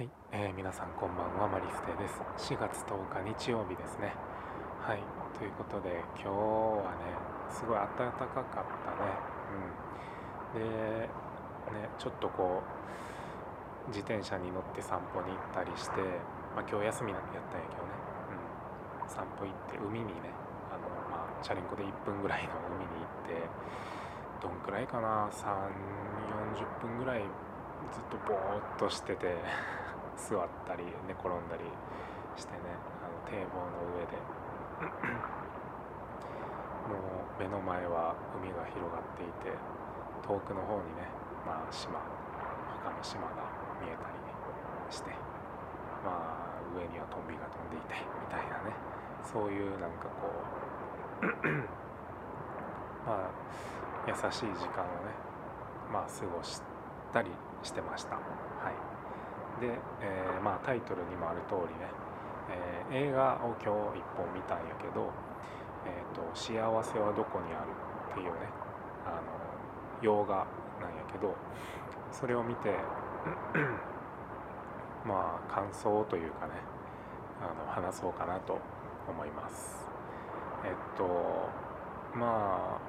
はい、えー、皆さんこんばんはマリステです。4月10日日曜日ですね。はい。ということで今日はねすごい暖かかったね。うん。でねちょっとこう自転車に乗って散歩に行ったりしてまあ、今日休みやったんやけどね、うん、散歩行って海にねあのまあチャリンコで1分ぐらいの海に行ってどんくらいかな？3 4 0分ぐらいずっとぼーっとしてて。座ったり寝転んだりしてねあの堤防の上で もう目の前は海が広がっていて遠くの方にね、まあ、島他の島が見えたりしてまあ上にはトンビが飛んでいてみたいなねそういうなんかこう まあ優しい時間をねまあ過ごしたりしてました。はいで、えー、まあ、タイトルにもある通りね、えー、映画を今日1本見たんやけど「えーと、幸せはどこにある?」っていうねあの洋画なんやけどそれを見て まあ感想というかねあの話そうかなと思いますえっとまあ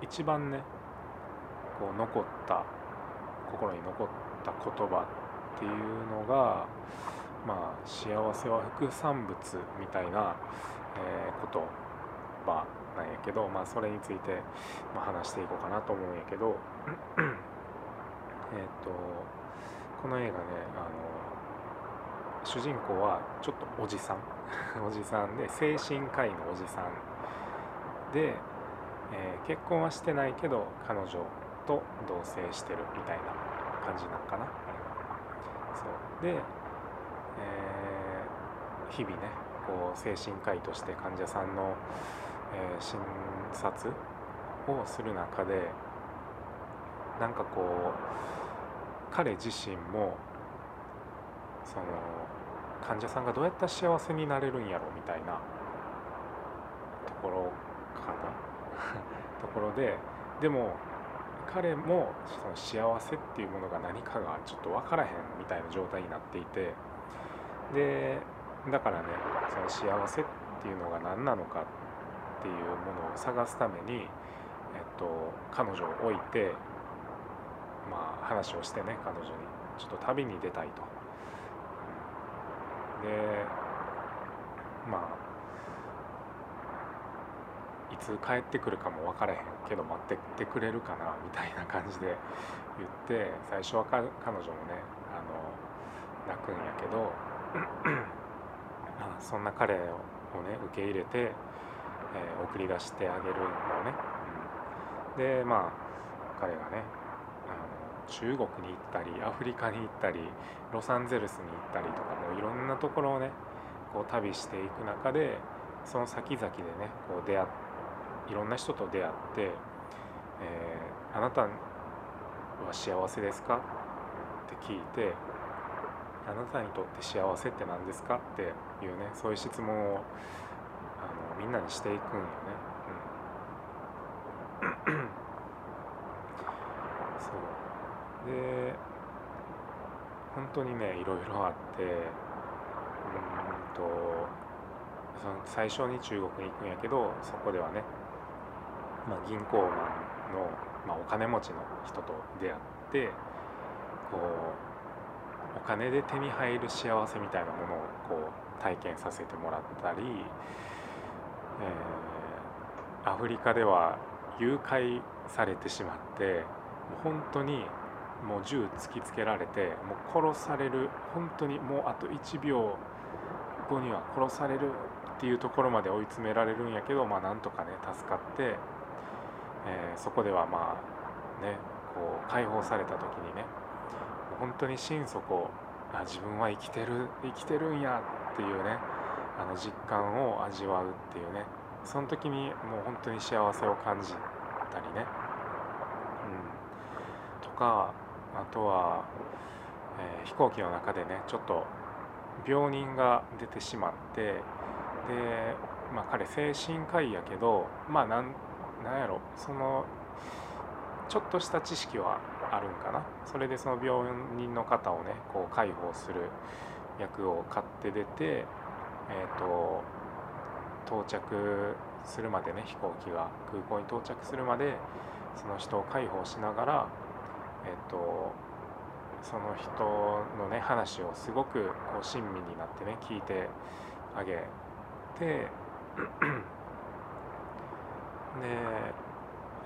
一番ねこう残った心に残ったた言葉っていうのが、まあ、幸せは副産物みたいな、えー、言葉なんやけど、まあ、それについて、ま、話していこうかなと思うんやけどえっとこの映画ねあの主人公はちょっとおじさん。おじさんで精神科医のおじさんで、えー、結婚はしてないけど彼女と同棲してるみたいな。感じなのかなあれは。そう。で、えー、日々ねこう精神科医として患者さんの、えー、診察をする中でなんかこう彼自身もその患者さんがどうやったら幸せになれるんやろみたいなところかな。ところででも彼もその幸せっていうものが何かがちょっと分からへんみたいな状態になっていてでだからねその幸せっていうのが何なのかっていうものを探すために、えっと、彼女を置いて、まあ、話をしてね彼女にちょっと旅に出たいと。でまあいつ帰ってくるかも分からへんけど待っててくれるかなみたいな感じで言って最初は彼女もねあの泣くんやけど そんな彼をね受け入れて、えー、送り出してあげるのね、うん、でまあ彼がねあの中国に行ったりアフリカに行ったりロサンゼルスに行ったりとかもういろんなところをねこう旅していく中でその先々でねこう出会っていろんな人と出会って、えー、あなたは幸せですか?」って聞いて「あなたにとって幸せって何ですか?」っていうねそういう質問をあのみんなにしていくんよね。うん、そうで本当にねいろいろあってうんとその最初に中国に行くんやけどそこではねまあ、銀行マンの、まあ、お金持ちの人と出会ってこうお金で手に入る幸せみたいなものをこう体験させてもらったり、えー、アフリカでは誘拐されてしまってもう本当にもう銃突きつけられてもう殺される本当にもうあと1秒後には殺されるっていうところまで追い詰められるんやけど、まあ、なんとかね助かってえー、そこではまあねこう解放された時にね本当に心底あ自分は生きてる生きてるんやっていうねあの実感を味わうっていうねその時にもう本当に幸せを感じたりね、うん、とかあとは、えー、飛行機の中でねちょっと病人が出てしまってで、まあ、彼精神科医やけどまあなんなんやろそのちょっとした知識はあるんかな。それでその病人の方をねこう介抱する役を買って出て、えーと、到着するまでね飛行機が空港に到着するまでその人を介抱しながら、えーと、その人のね話をすごくこう親身になってね聞いてあげて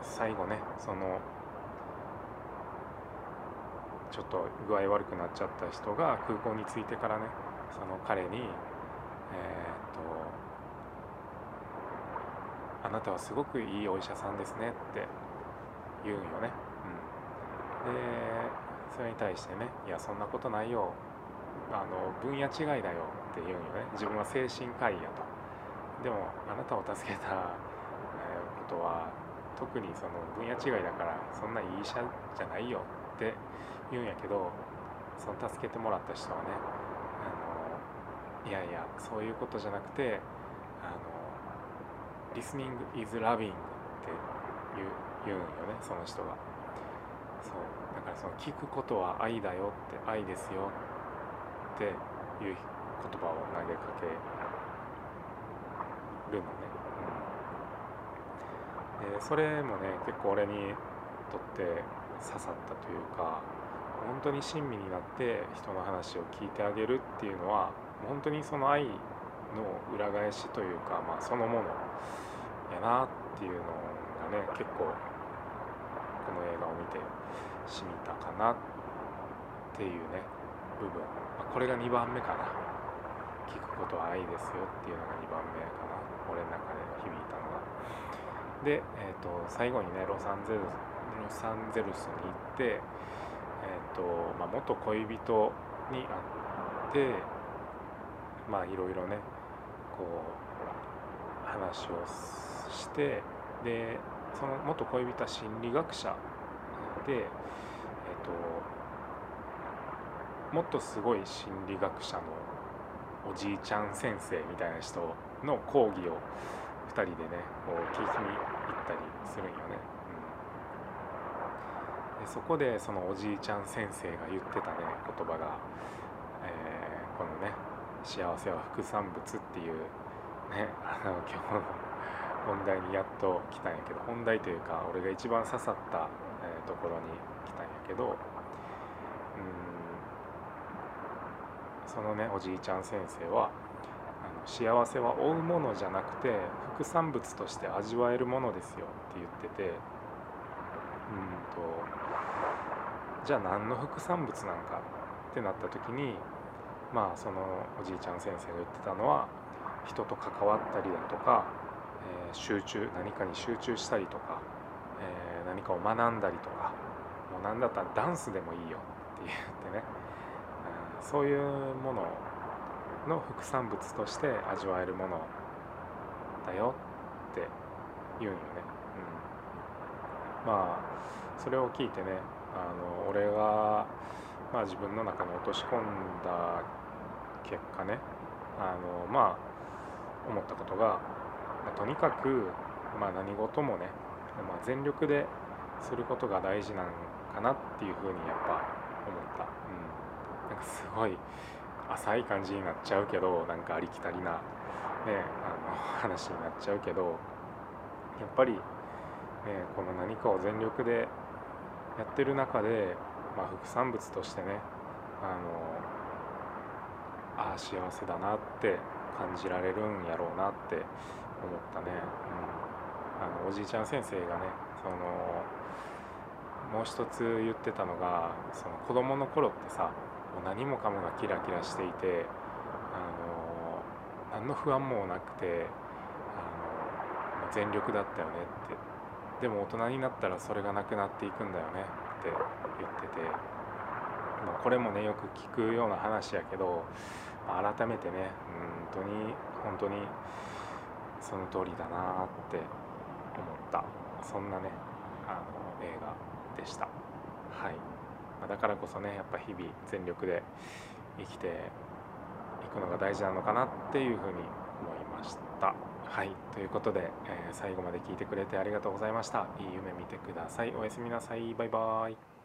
最後ねそのちょっと具合悪くなっちゃった人が空港に着いてからねその彼にえー、っと「あなたはすごくいいお医者さんですね」って言うんよね。うん、でそれに対してね「いやそんなことないよあの分野違いだよ」って言うんよね自分は精神科医やと。でもあなたを助けたことは特にその分野違いだからそんないい医者じゃないよって言うんやけどその助けてもらった人はねあのいやいやそういうことじゃなくてあの「listening is loving」って言う言うんよねその人がそうだからその聞くことは愛だよって愛ですよっていう言葉を投げかけるのね、でそれもね結構俺にとって刺さったというか本当に親身になって人の話を聞いてあげるっていうのは本当にその愛の裏返しというか、まあ、そのものやなっていうのがね結構この映画を見てしみたかなっていうね部分、まあ、これが2番目かな。聞くことは愛ですよっていうのが2番目かな俺の中で響いたのがで、えーと、最後にねロサンゼルスロサンゼルスに行って、えーとまあ、元恋人に会ってまあいろいろねこう話をしてでその元恋人は心理学者で、えーと、もっとすごい心理学者のおじいちゃん先生みたいな人の講義を2人でねこう聞きに行ったりするんよね。うん、でそこでそのおじいちゃん先生が言ってたね言葉が、えー、このね「幸せは副産物」っていうねあの今日の本題にやっと来たんやけど本題というか俺が一番刺さった、え、ところに来たんやけどうんそのねおじいちゃん先生は幸せは追うものじゃなくて副産物として味わえるものですよって言ってて。うんとじゃあ何の副産物なんかってなった時にまあそのおじいちゃん先生が言ってたのは人と関わったりだとか、えー、集中何かに集中したりとか、えー、何かを学んだりとかもう何だったらダンスでもいいよって言ってね、うん、そういうものをの副産物として味わえるものだよって言うんよね。うん、まあそれを聞いてねあの俺が、まあ、自分の中に落とし込んだ結果ねあのまあ思ったことが、まあ、とにかく、まあ、何事もね、まあ、全力ですることが大事なんかなっていうふうにやっぱ思った、うん、なんかすごい浅い感じになっちゃうけどなんかありきたりな、ね、あの話になっちゃうけどやっぱり、ね、この何かを全力でやってる中で、まあ、副産物としてねあのあ幸せだなって感じられるんやろうなって思ったね、うん、あのおじいちゃん先生がねそのもう一つ言ってたのがその子供の頃ってさもう何もかもがキラキラしていてあの何の不安もなくてあの全力だったよねって。でも大人になったらそれがなくなっていくんだよねって言ってて、まあ、これもねよく聞くような話やけど、まあ、改めてね本当に本当にその通りだなって思った。そんなねあの映画でした。はい。だからこそねやっぱ日々全力で生きていくのが大事なのかなっていうふうに思いました。はい。ということで、えー、最後まで聞いてくれてありがとうございました。いい夢見てください。おやすみなさい。バイバーイ。